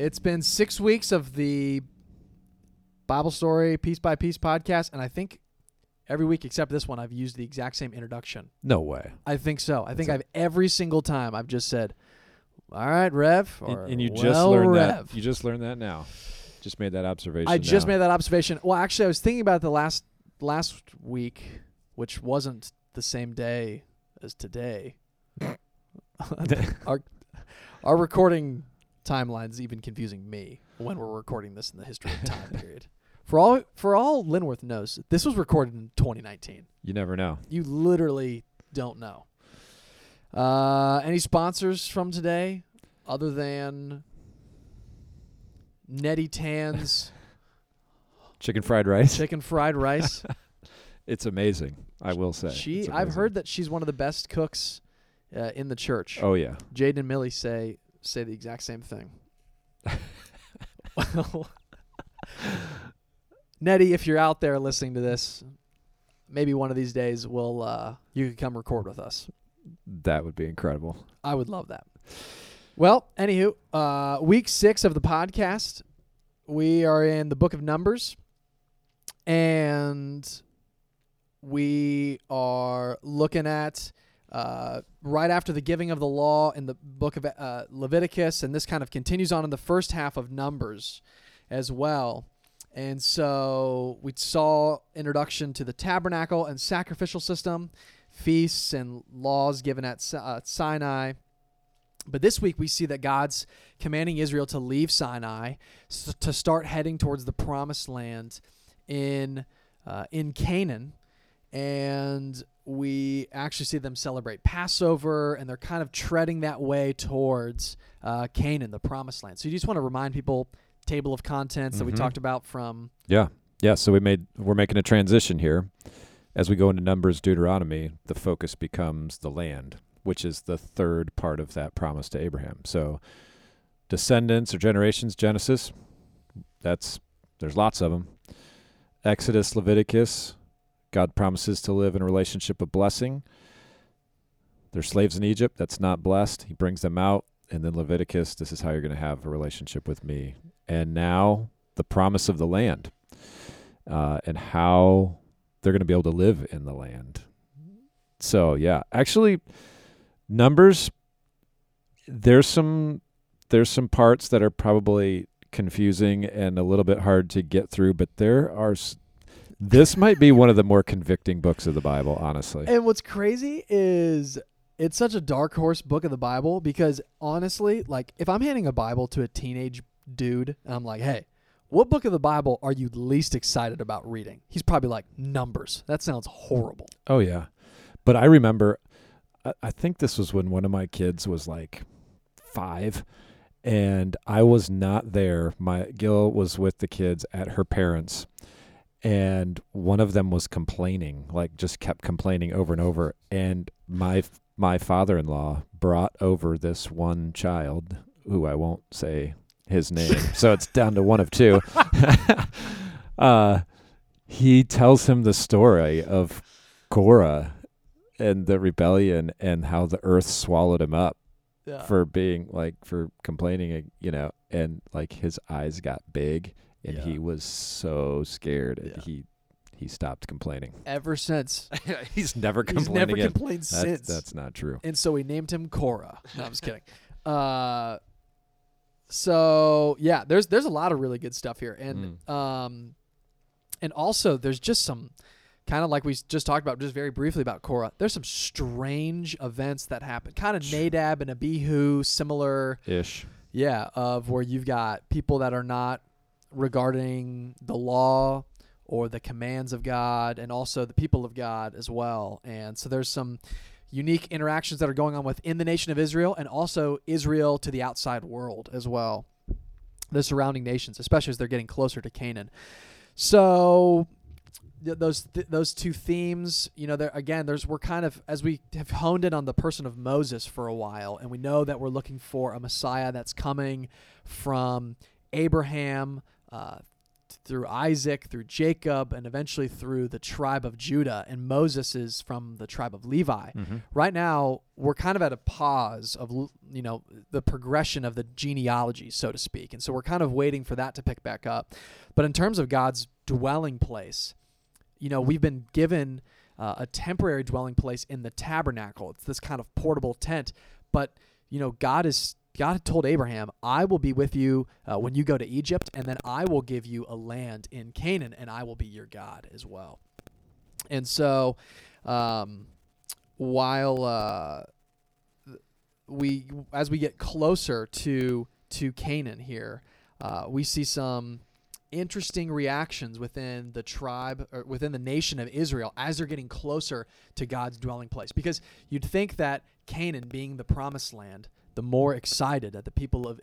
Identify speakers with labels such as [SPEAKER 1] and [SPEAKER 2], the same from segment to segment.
[SPEAKER 1] It's been six weeks of the Bible story piece by piece podcast, and I think every week except this one, I've used the exact same introduction.
[SPEAKER 2] No way.
[SPEAKER 1] I think so. I think I've every single time I've just said, "All right, Rev," or
[SPEAKER 2] And, and you just
[SPEAKER 1] "Well,
[SPEAKER 2] learned
[SPEAKER 1] Rev."
[SPEAKER 2] that. You just learned that now. Just made that observation.
[SPEAKER 1] I just made that observation. Well, actually, I was thinking about the last last week, which wasn't the same day as today. our our recording timeline's even confusing me when we're recording this in the history of time period. For all for all Linworth knows, this was recorded in 2019.
[SPEAKER 2] You never know.
[SPEAKER 1] You literally don't know. Uh, any sponsors from today, other than Nettie Tan's
[SPEAKER 2] Chicken fried rice.
[SPEAKER 1] chicken fried rice?
[SPEAKER 2] It's amazing. I will say.
[SPEAKER 1] She, I've heard that she's one of the best cooks uh, in the church.
[SPEAKER 2] Oh yeah.
[SPEAKER 1] Jaden and Millie say say the exact same thing. Well, Nettie, if you're out there listening to this, maybe one of these days we'll uh, you can come record with us.
[SPEAKER 2] That would be incredible.
[SPEAKER 1] I would love that. Well, anywho, uh, week six of the podcast, we are in the book of Numbers, and we are looking at uh, right after the giving of the law in the book of uh, Leviticus, and this kind of continues on in the first half of Numbers as well. And so we saw introduction to the tabernacle and sacrificial system, feasts and laws given at uh, Sinai. But this week we see that God's commanding Israel to leave Sinai to start heading towards the promised land in uh, in Canaan, and we actually see them celebrate Passover, and they're kind of treading that way towards uh, Canaan, the promised land. So you just want to remind people table of contents that we
[SPEAKER 2] Mhm.
[SPEAKER 1] talked about from
[SPEAKER 2] Yeah. Yeah. So we made we're making a transition here. As we go into Numbers, Deuteronomy, the focus becomes the land, which is the third part of that promise to Abraham. So descendants or generations, Genesis, that's there's lots of them. Exodus, Leviticus, God promises to live in a relationship of blessing. They're slaves in Egypt, that's not blessed. He brings them out. And then Leviticus, this is how you're going to have a relationship with me. And now the promise of the land uh, and how they're going to be able to live in the land. So yeah, actually, numbers. There's some there's some parts that are probably confusing and a little bit hard to get through, but there are. This might be one of the more convicting books of the Bible, honestly.
[SPEAKER 1] And what's crazy is it's such a dark horse book of the Bible because honestly, like if I'm handing a Bible to a teenage dude and I'm like, hey, what book of the Bible are you least excited about reading? He's probably like, Numbers. That sounds horrible.
[SPEAKER 2] Oh yeah, but I remember, I, I think this was when one of my kids was like five, and I was not there. My Gil was with the kids at her parents, and one of them was complaining, like just kept complaining over and over. And my my father in law brought over this one child who I won't say his name, so it's down to one of two. uh, he tells him the story of Korah and the rebellion and how the earth swallowed him up
[SPEAKER 1] Yeah.
[SPEAKER 2] for being like for complaining, you know, and like his eyes got big and
[SPEAKER 1] Yeah.
[SPEAKER 2] he was so scared
[SPEAKER 1] Yeah.
[SPEAKER 2] he he stopped complaining.
[SPEAKER 1] Ever since.
[SPEAKER 2] He's never
[SPEAKER 1] complained.
[SPEAKER 2] He's
[SPEAKER 1] never
[SPEAKER 2] again.
[SPEAKER 1] complained
[SPEAKER 2] That's,
[SPEAKER 1] since.
[SPEAKER 2] that's not true.
[SPEAKER 1] and so we named him Korah. No, I'm just kidding. Uh, so yeah, there's there's a lot of really good stuff here, and um, and also there's just some kind of like we just talked about, just very briefly about Korah. There's some strange events that happen, kind of Nadab and Abihu, similar,
[SPEAKER 2] Ish.
[SPEAKER 1] yeah, of where you've got people that are not regarding the law or the commands of God, and also the people of God as well. And so there's some unique interactions that are going on within the nation of Israel, and also Israel to the outside world as well, the surrounding nations, especially as they're getting closer to Canaan. So th- those th- those two themes, you know, there again, there's we're kind of as we have honed in on the person of Moses for a while, and we know that we're looking for a Messiah that's coming from Abraham uh, through Isaac, through Jacob, and eventually through the tribe of Judah. And Moses is from the tribe of Levi.
[SPEAKER 2] Mm-hmm.
[SPEAKER 1] Right now, we're kind of at a pause of you know the progression of the genealogy, so to speak, and so we're kind of waiting for that to pick back up. But in terms of God's dwelling place, you know, we've been given uh, a temporary dwelling place in the tabernacle. It's this kind of portable tent, but you know, God is God told Abraham, "I will be with you uh, when you go to Egypt, and then I will give you a land in Canaan, and I will be your God as well." And so, um, while uh, we, as we get closer to to Canaan here, uh, we see some interesting reactions within the tribe or within the nation of Israel as they're getting closer to God's dwelling place. Because you'd think that Canaan being the promised land, the more excited that the people of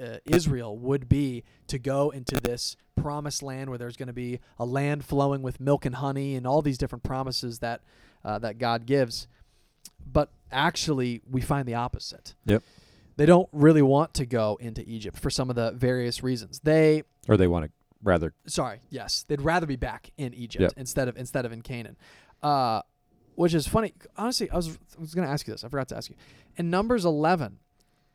[SPEAKER 1] uh, Israel would be to go into this promised land where there's going to be a land flowing with milk and honey and all these different promises that uh, that God gives. But actually, we find the opposite.
[SPEAKER 2] Yep.
[SPEAKER 1] They don't really want to go into Egypt for some of the various reasons. They
[SPEAKER 2] Or they want to rather.
[SPEAKER 1] sorry, yes, they'd rather be back in Egypt
[SPEAKER 2] Yep.
[SPEAKER 1] instead of instead of in Canaan. Uh, which is funny. Honestly, I was I was going to ask you this. I forgot to ask you. In Numbers 11,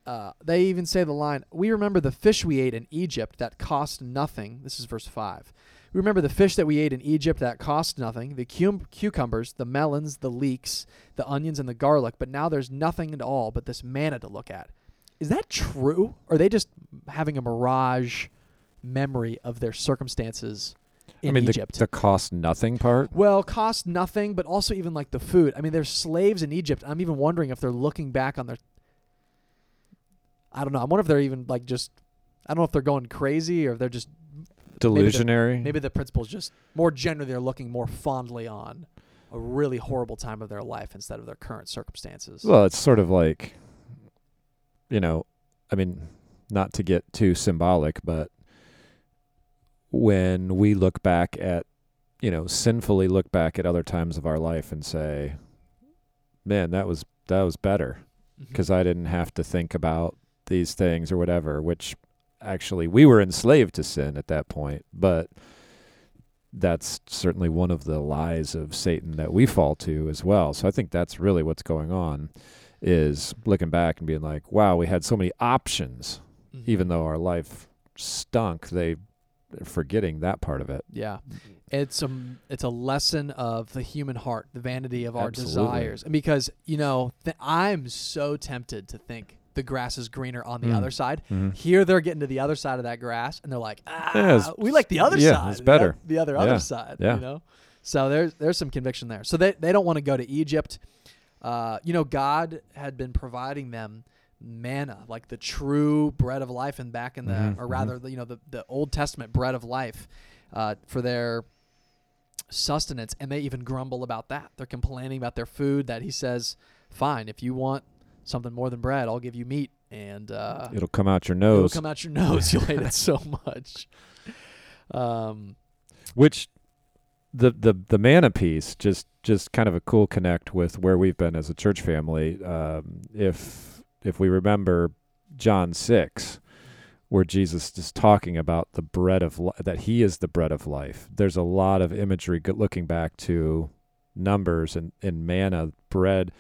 [SPEAKER 1] uh, they even say the line, "We remember the fish we ate in Egypt that cost nothing." This is verse five. We remember the fish that we ate in Egypt that cost nothing, the cum- cucumbers, the melons, the leeks, the onions, and the garlic. But now there's nothing at all but this manna to look at. Is that true? Or are they just having a mirage memory of their circumstances in
[SPEAKER 2] I mean, the,
[SPEAKER 1] Egypt?
[SPEAKER 2] the cost nothing part.
[SPEAKER 1] well, cost nothing, but also even like the food. I mean, they're slaves in Egypt. I'm even wondering if they're looking back on their. I don't know. I wonder if they're even like just. I don't know if they're going crazy or if they're just
[SPEAKER 2] Delusionary.
[SPEAKER 1] maybe the principal's just more generally they're looking more fondly on a really horrible time of their life instead of their current circumstances.
[SPEAKER 2] Well, it's sort of like, you know, I mean, not to get too symbolic, but when we look back at, you know, sinfully look back at other times of our life and say, man, that was that was better because I didn't have to think about these things or whatever, which actually we were enslaved to sin at that point, but that's certainly one of the lies of Satan that we fall to as well. So I think that's really what's going on is looking back and being like, wow, we had so many options
[SPEAKER 1] Mhm.
[SPEAKER 2] even though our life stunk, they forgetting that part of it.
[SPEAKER 1] Yeah, it's a it's a lesson of the human heart, the vanity of our
[SPEAKER 2] Absolutely.
[SPEAKER 1] desires, and because you know th- I'm so tempted to think the grass is greener on the
[SPEAKER 2] Mm.
[SPEAKER 1] other side.
[SPEAKER 2] Mm-hmm.
[SPEAKER 1] Here they're getting to the other side of that grass, and they're like, ah,
[SPEAKER 2] Yeah,
[SPEAKER 1] we like the other
[SPEAKER 2] yeah,
[SPEAKER 1] side.
[SPEAKER 2] it's better.
[SPEAKER 1] The, other
[SPEAKER 2] Yeah,
[SPEAKER 1] other side.
[SPEAKER 2] yeah.
[SPEAKER 1] You know, so there's there's some conviction there. So they they don't want to go to Egypt. Uh, you know, God had been providing them manna, like the true bread of life, and back in the,
[SPEAKER 2] Mhm,
[SPEAKER 1] or
[SPEAKER 2] mhm.
[SPEAKER 1] rather, the, you know, the the Old Testament bread of life, uh, for their sustenance, and they even grumble about that. They're complaining about their food. That He says, "Fine, if you want something more than bread, I'll give you meat." And uh,
[SPEAKER 2] It'll come out your nose.
[SPEAKER 1] It'll come out your nose. You'll hate it so much. Um,
[SPEAKER 2] which the the the manna piece just just kind of a cool connect with where we've been as a church family. Um, if if we remember John six, where Jesus is talking about the bread of li- that He is the bread of life. There's a lot of imagery go- looking back to numbers and, and manna bread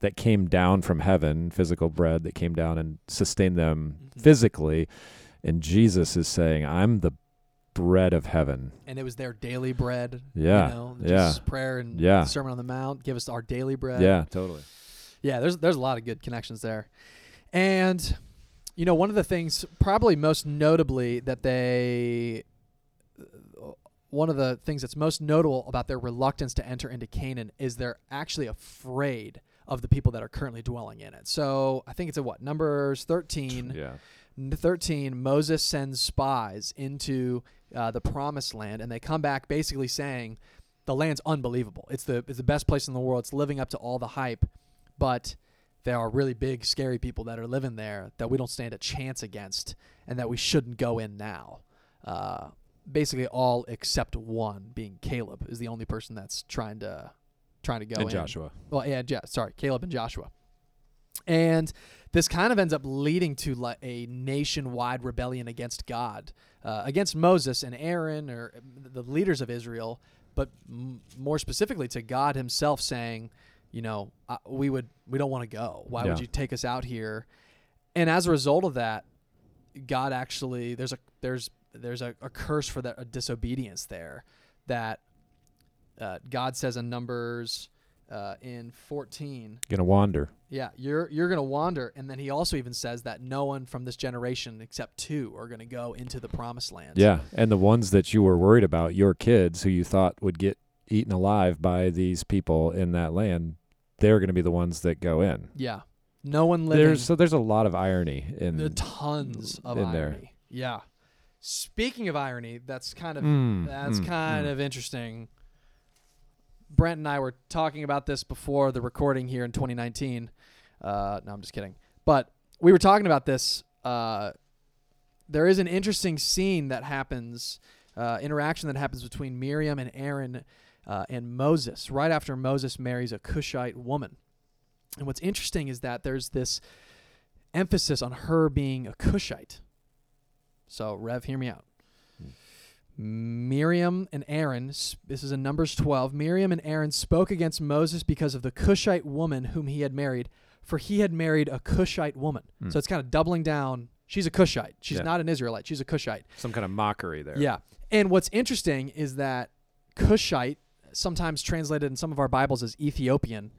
[SPEAKER 2] that came down from heaven, physical bread that came down and sustained them
[SPEAKER 1] Mhm.
[SPEAKER 2] physically. And Jesus is saying, "I'm the bread of heaven."
[SPEAKER 1] and it was their daily bread.
[SPEAKER 2] Yeah,
[SPEAKER 1] You know,
[SPEAKER 2] yeah,
[SPEAKER 1] prayer and
[SPEAKER 2] yeah.
[SPEAKER 1] Sermon on the Mount. Give us our daily bread.
[SPEAKER 2] Yeah, totally.
[SPEAKER 1] Yeah, there's there's a lot of good connections there. And you know, one of the things probably most notably that they one of the things that's most notable about their reluctance to enter into Canaan is they're actually afraid of the people that are currently dwelling in it. So, I think it's a what? Numbers 13
[SPEAKER 2] Yeah.
[SPEAKER 1] 13 moses sends spies into uh, the promised land and they come back basically saying the land's unbelievable it's the, it's the best place in the world it's living up to all the hype but there are really big scary people that are living there that we don't stand a chance against and that we shouldn't go in now uh, basically all except one being caleb is the only person that's trying to trying to go
[SPEAKER 2] and
[SPEAKER 1] in
[SPEAKER 2] Joshua.
[SPEAKER 1] well, yeah, yeah, sorry, Caleb and Joshua. And this kind of ends up leading to like a nationwide rebellion against God, uh, against Moses and Aaron or the leaders of Israel, but m- more specifically to God Himself, saying, you know, uh, we would we don't want to go. Why would you take us out here? And as a result of that, God actually there's a there's there's a, a curse for that a disobedience there that uh, God says in Numbers uh, in 14
[SPEAKER 2] Gonna wander.
[SPEAKER 1] yeah, you're you're gonna wander, and then he also even says that no one from this generation except two are gonna go into the promised land.
[SPEAKER 2] Yeah, and the ones that you were worried about, your kids who you thought would get eaten alive by these people in that land, they're going to be the ones that go in.
[SPEAKER 1] yeah. No one living.
[SPEAKER 2] There's so there's a lot of irony in
[SPEAKER 1] the tons of
[SPEAKER 2] in there.
[SPEAKER 1] irony. Yeah. Speaking of irony, that's kind of
[SPEAKER 2] Mm,
[SPEAKER 1] that's
[SPEAKER 2] mm,
[SPEAKER 1] kind
[SPEAKER 2] mm.
[SPEAKER 1] of interesting. Brent and I were talking about this before the recording here in 2019. Uh, no, I'm just kidding. But we were talking about this. Uh, there is an interesting scene that happens, uh, interaction that happens between Miriam and Aaron uh, and Moses right after Moses marries a Cushite woman. And what's interesting is that there's this emphasis on her being a Cushite. So, Rev, hear me out. Miriam and Aaron, this is in Numbers 12. Miriam and Aaron spoke against Moses because of the Cushite woman whom he had married, for he had married a Cushite woman.
[SPEAKER 2] Hmm.
[SPEAKER 1] So it's kind of doubling down. She's a Cushite. She's
[SPEAKER 2] Yeah.
[SPEAKER 1] not an Israelite. She's a Cushite.
[SPEAKER 2] Some kind of mockery there.
[SPEAKER 1] Yeah. And what's interesting is that Cushite, sometimes translated in some of our Bibles as Ethiopian,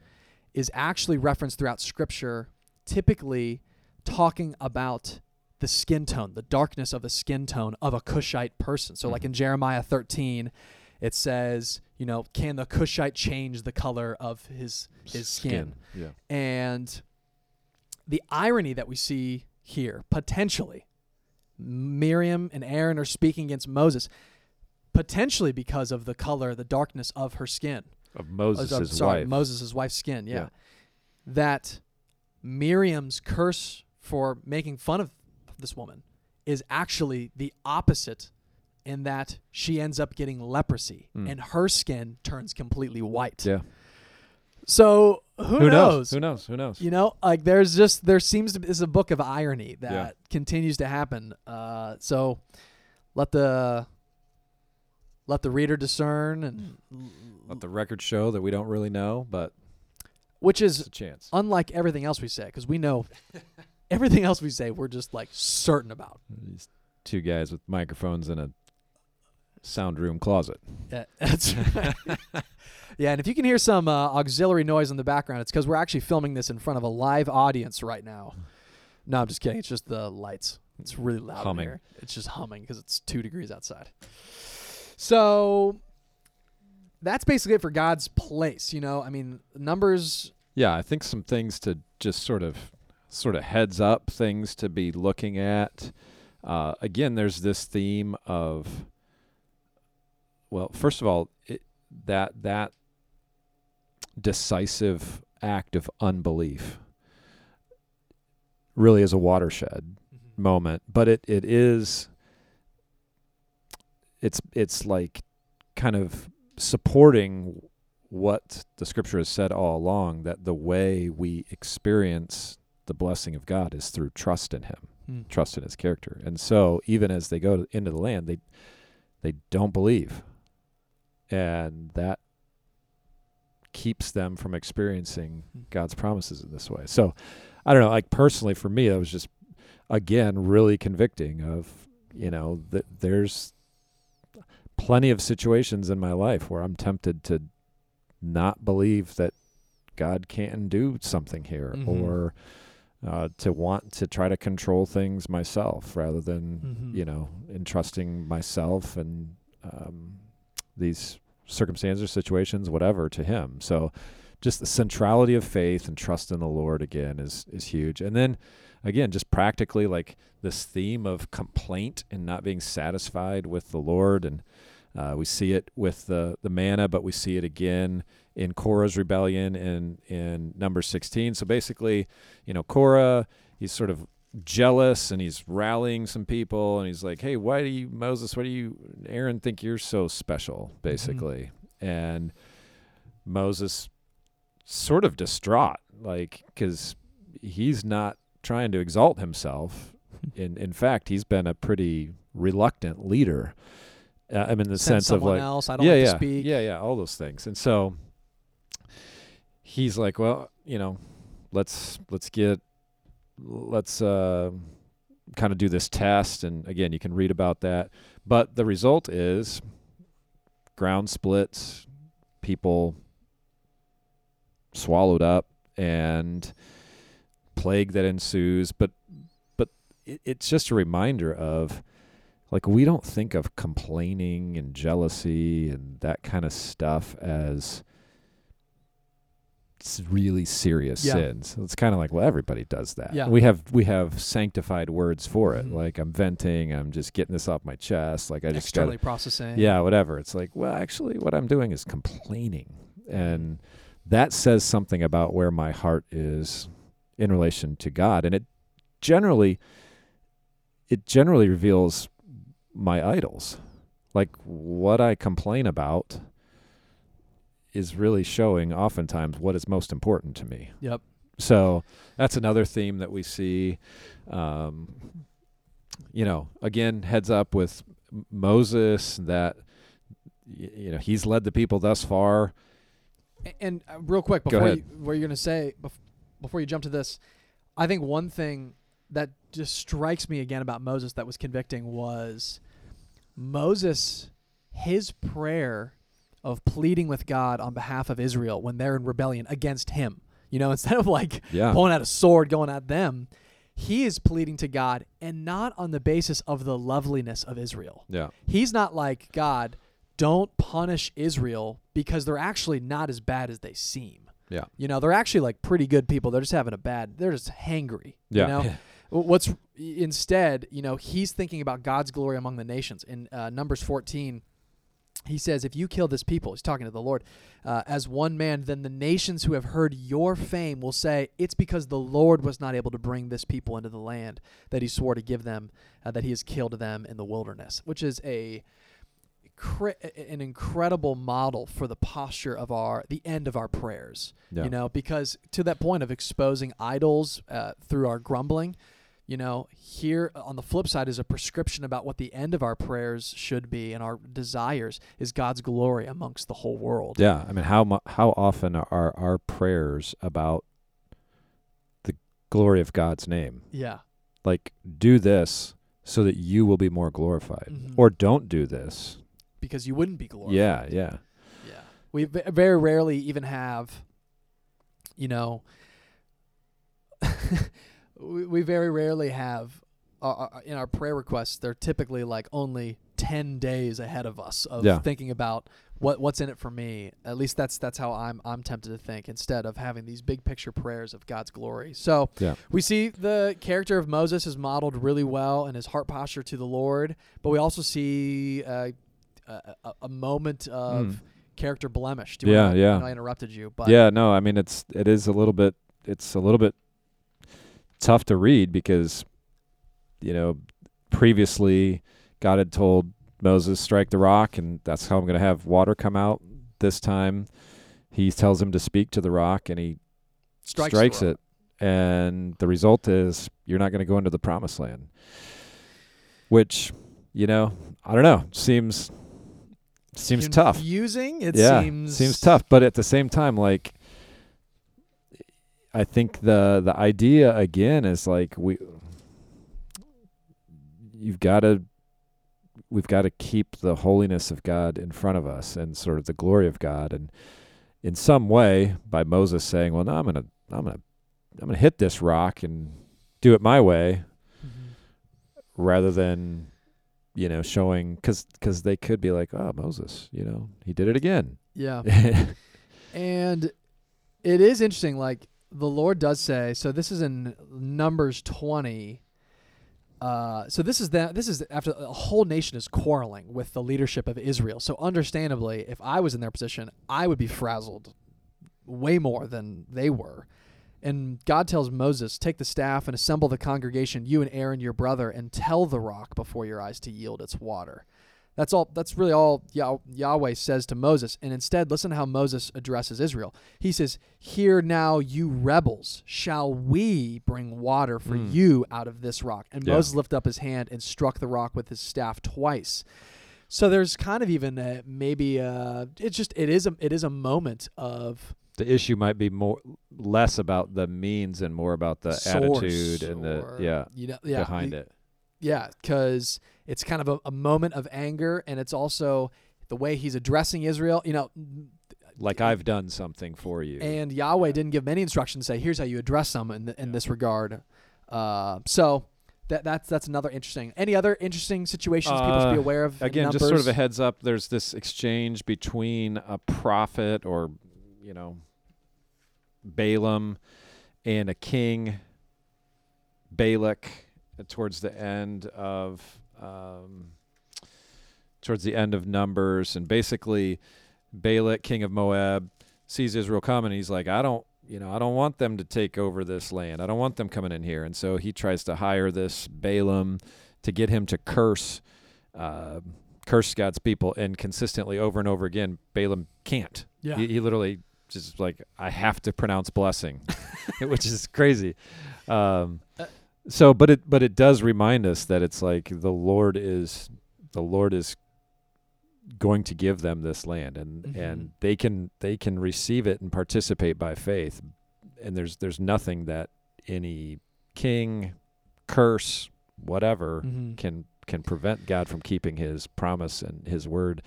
[SPEAKER 1] is actually referenced throughout Scripture, typically talking about the skin tone, the darkness of the skin tone of a Cushite person. So, like mm-hmm. in Jeremiah 13, it says, you know, can the Cushite change the color of his his skin?
[SPEAKER 2] Yeah.
[SPEAKER 1] And the irony that we see here, potentially, Miriam and Aaron are speaking against Moses, potentially because of the color, the darkness of her skin.
[SPEAKER 2] Of
[SPEAKER 1] Uh,
[SPEAKER 2] Moses'
[SPEAKER 1] I'm sorry,
[SPEAKER 2] wife.
[SPEAKER 1] Moses' wife's skin, yeah.
[SPEAKER 2] Yeah.
[SPEAKER 1] That Miriam's curse for making fun of this woman is actually the opposite in that she ends up getting leprosy
[SPEAKER 2] Mm.
[SPEAKER 1] and her skin turns completely white.
[SPEAKER 2] yeah.
[SPEAKER 1] So who,
[SPEAKER 2] Who
[SPEAKER 1] knows?
[SPEAKER 2] Who knows? Who knows?
[SPEAKER 1] You know, like there's just there seems to be this is a book of irony that
[SPEAKER 2] Yeah.
[SPEAKER 1] continues to happen. Uh, so let the let the reader discern, and
[SPEAKER 2] Let the record show that we don't really know, but
[SPEAKER 1] which is
[SPEAKER 2] a chance.
[SPEAKER 1] unlike everything else we say because we know everything else we say we're just like certain about.
[SPEAKER 2] These two guys with microphones in a sound room closet.
[SPEAKER 1] Yeah, that's right. yeah, and if you can hear some uh, auxiliary noise in the background, it's because we're actually filming this in front of a live audience right now. No, I'm just kidding. It's just the lights. It's really loud in
[SPEAKER 2] Humming.
[SPEAKER 1] here. It's just humming because it's two degrees outside. So that's basically it for God's place. You know, I mean, numbers.
[SPEAKER 2] Yeah, I think some things to just sort of sort of heads up things to be looking at. Uh, again, there's this theme of well, first of all, it, that that decisive act of unbelief really is a watershed moment, but it, it is it's it's like kind of supporting what the scripture has said all along that the way we experience the blessing of God is through trust in him,
[SPEAKER 1] Hmm.
[SPEAKER 2] trust in his character. And so even as they go into the land, they they don't believe. And that keeps them from experiencing
[SPEAKER 1] Hmm.
[SPEAKER 2] God's promises in this way. So I don't know, like personally for me that was just again really convicting of, you know, that there's plenty of situations in my life where I'm tempted to not believe that God can do something here
[SPEAKER 1] Mhm.
[SPEAKER 2] or uh, to want to try to control things myself rather than
[SPEAKER 1] Mhm.
[SPEAKER 2] you know entrusting myself and um, these circumstances situations whatever to him so just the centrality of faith and trust in the lord again is is huge and then again just practically like this theme of complaint and not being satisfied with the lord and uh, we see it with the the manna but we see it again in Korah's rebellion in in number 16 so basically you know Korah he's sort of jealous and he's rallying some people and he's like hey why do you Moses why do you Aaron think you're so special basically and Moses sort of distraught like cuz he's not trying to exalt himself. In in fact, he's been a pretty reluctant leader. Uh, I'm in the
[SPEAKER 1] Send
[SPEAKER 2] sense of
[SPEAKER 1] someone
[SPEAKER 2] like,
[SPEAKER 1] else. I don't
[SPEAKER 2] yeah,
[SPEAKER 1] like
[SPEAKER 2] yeah,
[SPEAKER 1] to speak.
[SPEAKER 2] yeah, yeah, all those things. And so he's like, well, you know, let's let's get let's uh, kind of do this test. And again, you can read about that. But the result is ground splits, people swallowed up, and plague that ensues. But but it, it's just a reminder of like we don't think of complaining and jealousy and that kind of stuff as really serious
[SPEAKER 1] Yeah.
[SPEAKER 2] sins. It's kind of like well everybody does that.
[SPEAKER 1] Yeah.
[SPEAKER 2] We have we have sanctified words for it.
[SPEAKER 1] Mhm.
[SPEAKER 2] Like I'm venting, I'm just getting this off my chest, like I just got
[SPEAKER 1] Externally processing.
[SPEAKER 2] yeah, whatever. It's like, well, actually, what I'm doing is complaining. And that says something about where my heart is in relation to God. And it generally, it generally reveals my idols. Like what I complain about is really showing oftentimes what is most important to me.
[SPEAKER 1] Yep.
[SPEAKER 2] So that's another theme that we see. Um, you know, again, heads up with Moses that you know he's led the people thus far.
[SPEAKER 1] A- And uh, real quick, before you, what you're gonna say, bef- before you jump to this, I think one thing that just strikes me again about Moses that was convicting was Moses, his prayer of pleading with God on behalf of Israel when they're in rebellion against him. You know, instead of like
[SPEAKER 2] Yeah,
[SPEAKER 1] pulling out a sword going at them, he is pleading to God and not on the basis of the loveliness of Israel.
[SPEAKER 2] yeah,
[SPEAKER 1] He's not like God, don't punish Israel because they're actually not as bad as they seem.
[SPEAKER 2] Yeah.
[SPEAKER 1] You know, they're actually like pretty good people. They're just having a bad, they're just hangry.
[SPEAKER 2] yeah,
[SPEAKER 1] You know? What's instead, you know, he's thinking about God's glory among the nations. In uh, Numbers 14, he says, If you kill this people, he's talking to the Lord, uh, as one man, then the nations who have heard your fame will say, It's because the Lord was not able to bring this people into the land that he swore to give them, uh, that he has killed them in the wilderness, which is a an incredible model for the posture of our the end of our prayers
[SPEAKER 2] yeah.
[SPEAKER 1] you know because to that point of exposing idols uh, through our grumbling you know here on the flip side is a prescription about what the end of our prayers should be and our desires is god's glory amongst the whole world
[SPEAKER 2] Yeah, I mean, how mu- how often are our prayers about the glory of God's name?
[SPEAKER 1] yeah
[SPEAKER 2] Like, do this so that you will be more glorified,
[SPEAKER 1] Mhm.
[SPEAKER 2] or don't do this.
[SPEAKER 1] because you wouldn't be glorified
[SPEAKER 2] Yeah, yeah,
[SPEAKER 1] Yeah. We v- very rarely even have, you know, we, we very rarely have uh, uh, in our prayer requests. They're typically like only ten days ahead of us of
[SPEAKER 2] Yeah.
[SPEAKER 1] thinking about what what's in it for me. At least that's that's how I'm I'm tempted to think. Instead of having these big picture prayers of God's glory. So
[SPEAKER 2] Yeah.
[SPEAKER 1] we see the character of Moses is modeled really well in his heart posture to the Lord, but we also see. Uh, a, a, moment of
[SPEAKER 2] Mm.
[SPEAKER 1] character blemish. Do you
[SPEAKER 2] Yeah, yeah.
[SPEAKER 1] I I interrupted you, but
[SPEAKER 2] yeah. No, I mean, it's it is a little bit it's a little bit tough to read because you know previously God had told Moses strike the rock and that's how I'm going to have water come out. This time he tells him to speak to the rock and he
[SPEAKER 1] strikes,
[SPEAKER 2] strikes, it and the result is you're not going to go into the promised land. Which, you know, I don't know, seems seems tough.
[SPEAKER 1] Confusing. It
[SPEAKER 2] yeah,
[SPEAKER 1] seems
[SPEAKER 2] seems tough, but at the same time like I think the the idea again is like we you've got to we've got to keep the holiness of God in front of us and sort of the glory of God and in some way by Moses saying, "Well, no, I'm going to I'm going to I'm going to hit this rock and do it my way
[SPEAKER 1] Mhm.
[SPEAKER 2] rather than you know showing cuz cuz they could be like, "Oh, Moses, you know, he did it again."
[SPEAKER 1] Yeah, and it is interesting. Like the Lord does say. So this is in Numbers twenty. Uh, so this is that. This is after a whole nation is quarreling with the leadership of Israel. So understandably, if I was in their position, I would be frazzled way more than they were. And God tells Moses, Take the staff and assemble the congregation, you and Aaron your brother, and tell the rock before your eyes to yield its water. That's all. That's really all Yahweh says to Moses. And instead, listen to how Moses addresses Israel. He says, "Hear now, you rebels, shall we bring water for
[SPEAKER 2] Mm.
[SPEAKER 1] you out of this rock?" And
[SPEAKER 2] Yeah.
[SPEAKER 1] Moses lifted up his hand and struck the rock with his staff twice. So there's kind of even a, maybe a, it's just it is a it is a moment of
[SPEAKER 2] The issue might be more less about the means and more about the
[SPEAKER 1] source
[SPEAKER 2] attitude and the yeah,
[SPEAKER 1] you know yeah
[SPEAKER 2] behind
[SPEAKER 1] the-
[SPEAKER 2] it.
[SPEAKER 1] Yeah, because it's kind of a, a moment of anger, and it's also the way he's addressing Israel. You know,
[SPEAKER 2] Like I've done something for you.
[SPEAKER 1] and Yahweh didn't give many instructions to say, "Here's how you address them in, th- in
[SPEAKER 2] Yeah.
[SPEAKER 1] this regard." Uh, so that that's that's another interesting. Any other interesting situations people should be
[SPEAKER 2] Uh,
[SPEAKER 1] aware of? in
[SPEAKER 2] Again, just sort of a heads up. There's this exchange between a prophet or, you know, Balaam and a king, Balak, towards the end of um, towards the end of Numbers, and basically, Balak, king of Moab, sees Israel coming. And he's like, I don't. You know, I don't want them to take over this land. I don't want them coming in here. And so he tries to hire this Balaam to get him to curse uh, curse God's people, and consistently over and over again, Balaam can't.
[SPEAKER 1] yeah.
[SPEAKER 2] He, he literally just like I have to pronounce blessing, which is crazy. Um,
[SPEAKER 1] Uh,
[SPEAKER 2] so, but it but it does remind us that it's like the Lord is the Lord is going to give them this land, and
[SPEAKER 1] Mhm.
[SPEAKER 2] and they can they can receive it and participate by faith, and there's there's nothing that any king, curse, whatever
[SPEAKER 1] Mhm.
[SPEAKER 2] can can prevent God from keeping His promise and His word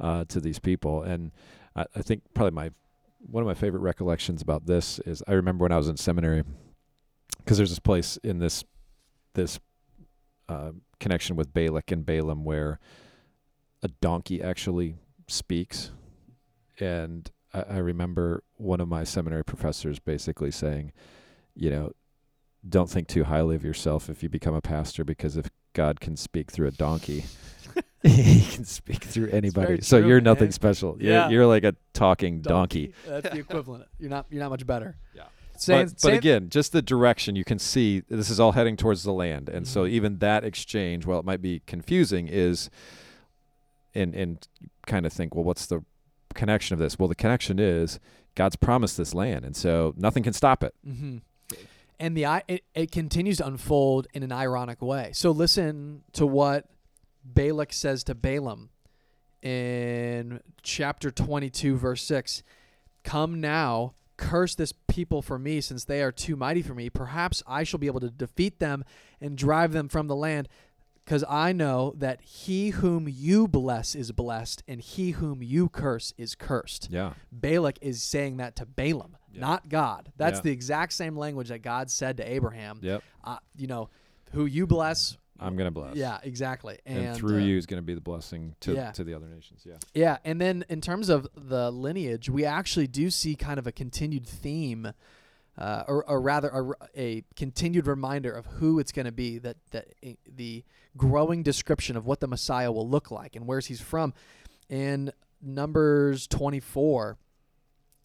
[SPEAKER 2] uh, to these people. And I, I think probably my one of my favorite recollections about this is I remember when I was in seminary because there's this place in this this uh, connection with Balak and Balaam where a donkey actually speaks, and I, I remember one of my seminary professors basically saying, you know, don't think too highly of yourself if you become a pastor because if God can speak through a donkey, he can speak through anybody. So
[SPEAKER 1] true,
[SPEAKER 2] you're nothing
[SPEAKER 1] man.
[SPEAKER 2] special.
[SPEAKER 1] Yeah.
[SPEAKER 2] You're, you're like a talking donkey.
[SPEAKER 1] That's the equivalent. You're not you're not much better.
[SPEAKER 2] Yeah.
[SPEAKER 1] Saying,
[SPEAKER 2] but, but again, just the direction you can see this is all heading towards the land, and so
[SPEAKER 1] Mhm.
[SPEAKER 2] even that exchange, while it might be confusing, is and and kind of think, well, what's the connection of this? Well, the connection is God's promised this land, and so nothing can stop it.
[SPEAKER 1] hmm And the it, it continues to unfold in an ironic way. So listen to what Balak says to Balaam in chapter 22 verse 6. Come now, curse this people for me since they are too mighty for me. Perhaps I shall be able to defeat them and drive them from the land. Because I know that he whom you bless is blessed, and he whom you curse is cursed.
[SPEAKER 2] Yeah,
[SPEAKER 1] Balak is saying that to Balaam,
[SPEAKER 2] Yeah.
[SPEAKER 1] not God. That's
[SPEAKER 2] Yeah.
[SPEAKER 1] the exact same language that God said to Abraham.
[SPEAKER 2] yep.
[SPEAKER 1] Uh, you know, who you bless.
[SPEAKER 2] I'm gonna bless.
[SPEAKER 1] Yeah, exactly.
[SPEAKER 2] and,
[SPEAKER 1] And,
[SPEAKER 2] through
[SPEAKER 1] uh,
[SPEAKER 2] you is going to be the blessing to
[SPEAKER 1] yeah.
[SPEAKER 2] to the other nations. Yeah,
[SPEAKER 1] Yeah, and then in terms of the lineage, we actually do see kind of a continued theme, uh, or, or rather, a, a continued reminder of who it's going to be. That that the growing description of what the Messiah will look like and where he's from. In Numbers 24,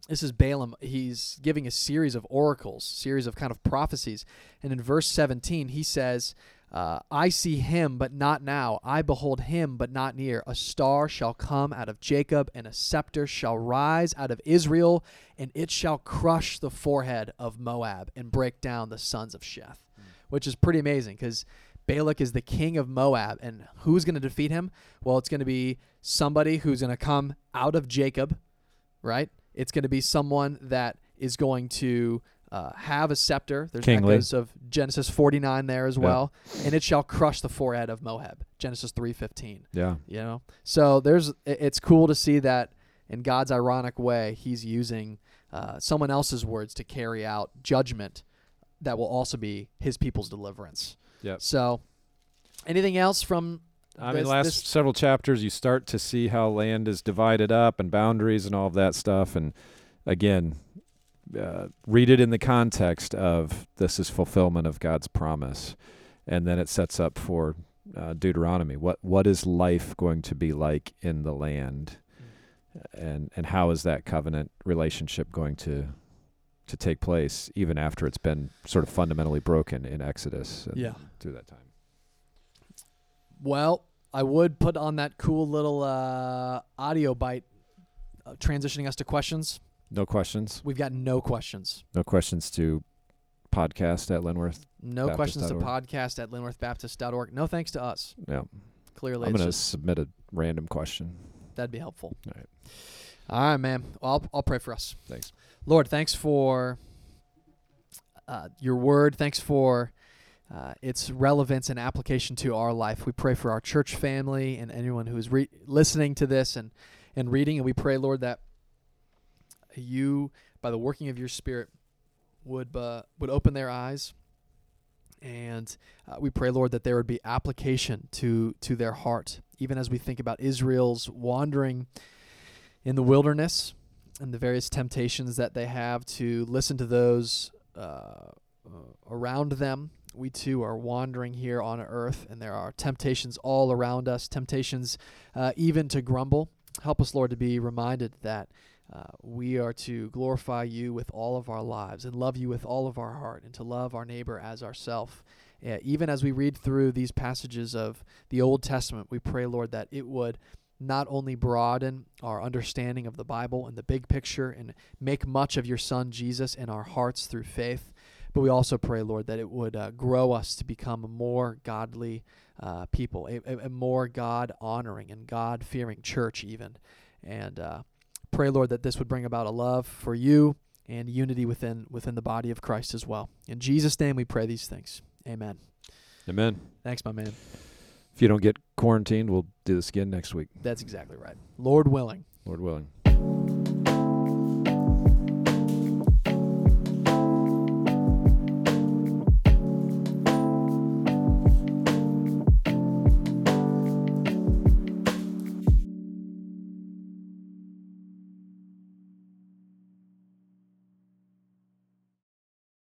[SPEAKER 1] this is Balaam. He's giving a series of oracles, series of kind of prophecies, and in verse 17, he says. Uh, I see him, but not now. I behold him, but not near. A star shall come out of Jacob, and a scepter shall rise out of Israel, and it shall crush the forehead of Moab and break down the sons of Sheth, which is pretty amazing because Balak is the king of Moab, and who's going to defeat him? Well, it's going to be somebody who's going to come out of Jacob, right? It's going to be someone that is going to uh, have a scepter. There's
[SPEAKER 2] Kingly.
[SPEAKER 1] echoes of Genesis 49 there as
[SPEAKER 2] Yeah.
[SPEAKER 1] well, and it shall crush the forehead of Moab. Genesis 3:15.
[SPEAKER 2] yeah,
[SPEAKER 1] You know, so there's it's cool to see that in God's ironic way, He's using uh, someone else's words to carry out judgment that will also be His people's deliverance.
[SPEAKER 2] Yep.
[SPEAKER 1] So, anything else from?
[SPEAKER 2] I mean,
[SPEAKER 1] this-
[SPEAKER 2] last
[SPEAKER 1] this-
[SPEAKER 2] several chapters, you start to see how land is divided up and boundaries and all of that stuff. And again, uh, read it in the context of this is fulfillment of God's promise, and then it sets up for uh, Deuteronomy. What what is life going to be like in the land, and and how is that covenant relationship going to to take place even after it's been sort of fundamentally broken in Exodus? and
[SPEAKER 1] Yeah.
[SPEAKER 2] through that time.
[SPEAKER 1] Well, I would put on that cool little uh, audio bite uh, transitioning us to questions.
[SPEAKER 2] No questions.
[SPEAKER 1] We've got no questions.
[SPEAKER 2] No questions to podcast at Linworth.
[SPEAKER 1] No questions to podcast at linworthbaptist.org. No thanks to us.
[SPEAKER 2] Yeah.
[SPEAKER 1] Clearly,
[SPEAKER 2] I'm going to submit a random question.
[SPEAKER 1] that'd be helpful.
[SPEAKER 2] All right.
[SPEAKER 1] All right, man. Well, I'll, I'll pray for us.
[SPEAKER 2] Thanks.
[SPEAKER 1] Lord, thanks for uh, your word. Thanks for uh, its relevance and application to our life. We pray for our church family and anyone who is re- listening to this and, and reading. And we pray, Lord, that you, by the working of your Spirit, would uh, would open their eyes. And uh, we pray, Lord, that there would be application to to their heart, even as we think about Israel's wandering in the wilderness and the various temptations that they have to listen to those uh, uh, around them. We too are wandering here on earth, and there are temptations all around us, temptations uh, even to grumble. Help us, Lord, to be reminded that uh, we are to glorify you with all of our lives and love you with all of our heart, and to love our neighbor as ourself. Uh, even as we read through these passages of the Old Testament, we pray, Lord, that it would not only broaden our understanding of the Bible and the big picture and make much of your Son Jesus in our hearts through faith, but we also pray, Lord, that it would uh, grow us to become more godly uh, people, a, a, a more God honoring and God fearing church, even. And uh, pray, Lord, that this would bring about a love for you and unity within within the body of Christ as well. In Jesus' name, we pray these things. Amen.
[SPEAKER 2] Amen.
[SPEAKER 1] Thanks, my man.
[SPEAKER 2] If you don't get quarantined, we'll do this again next week,
[SPEAKER 1] That's exactly right. Lord willing.
[SPEAKER 2] Lord willing.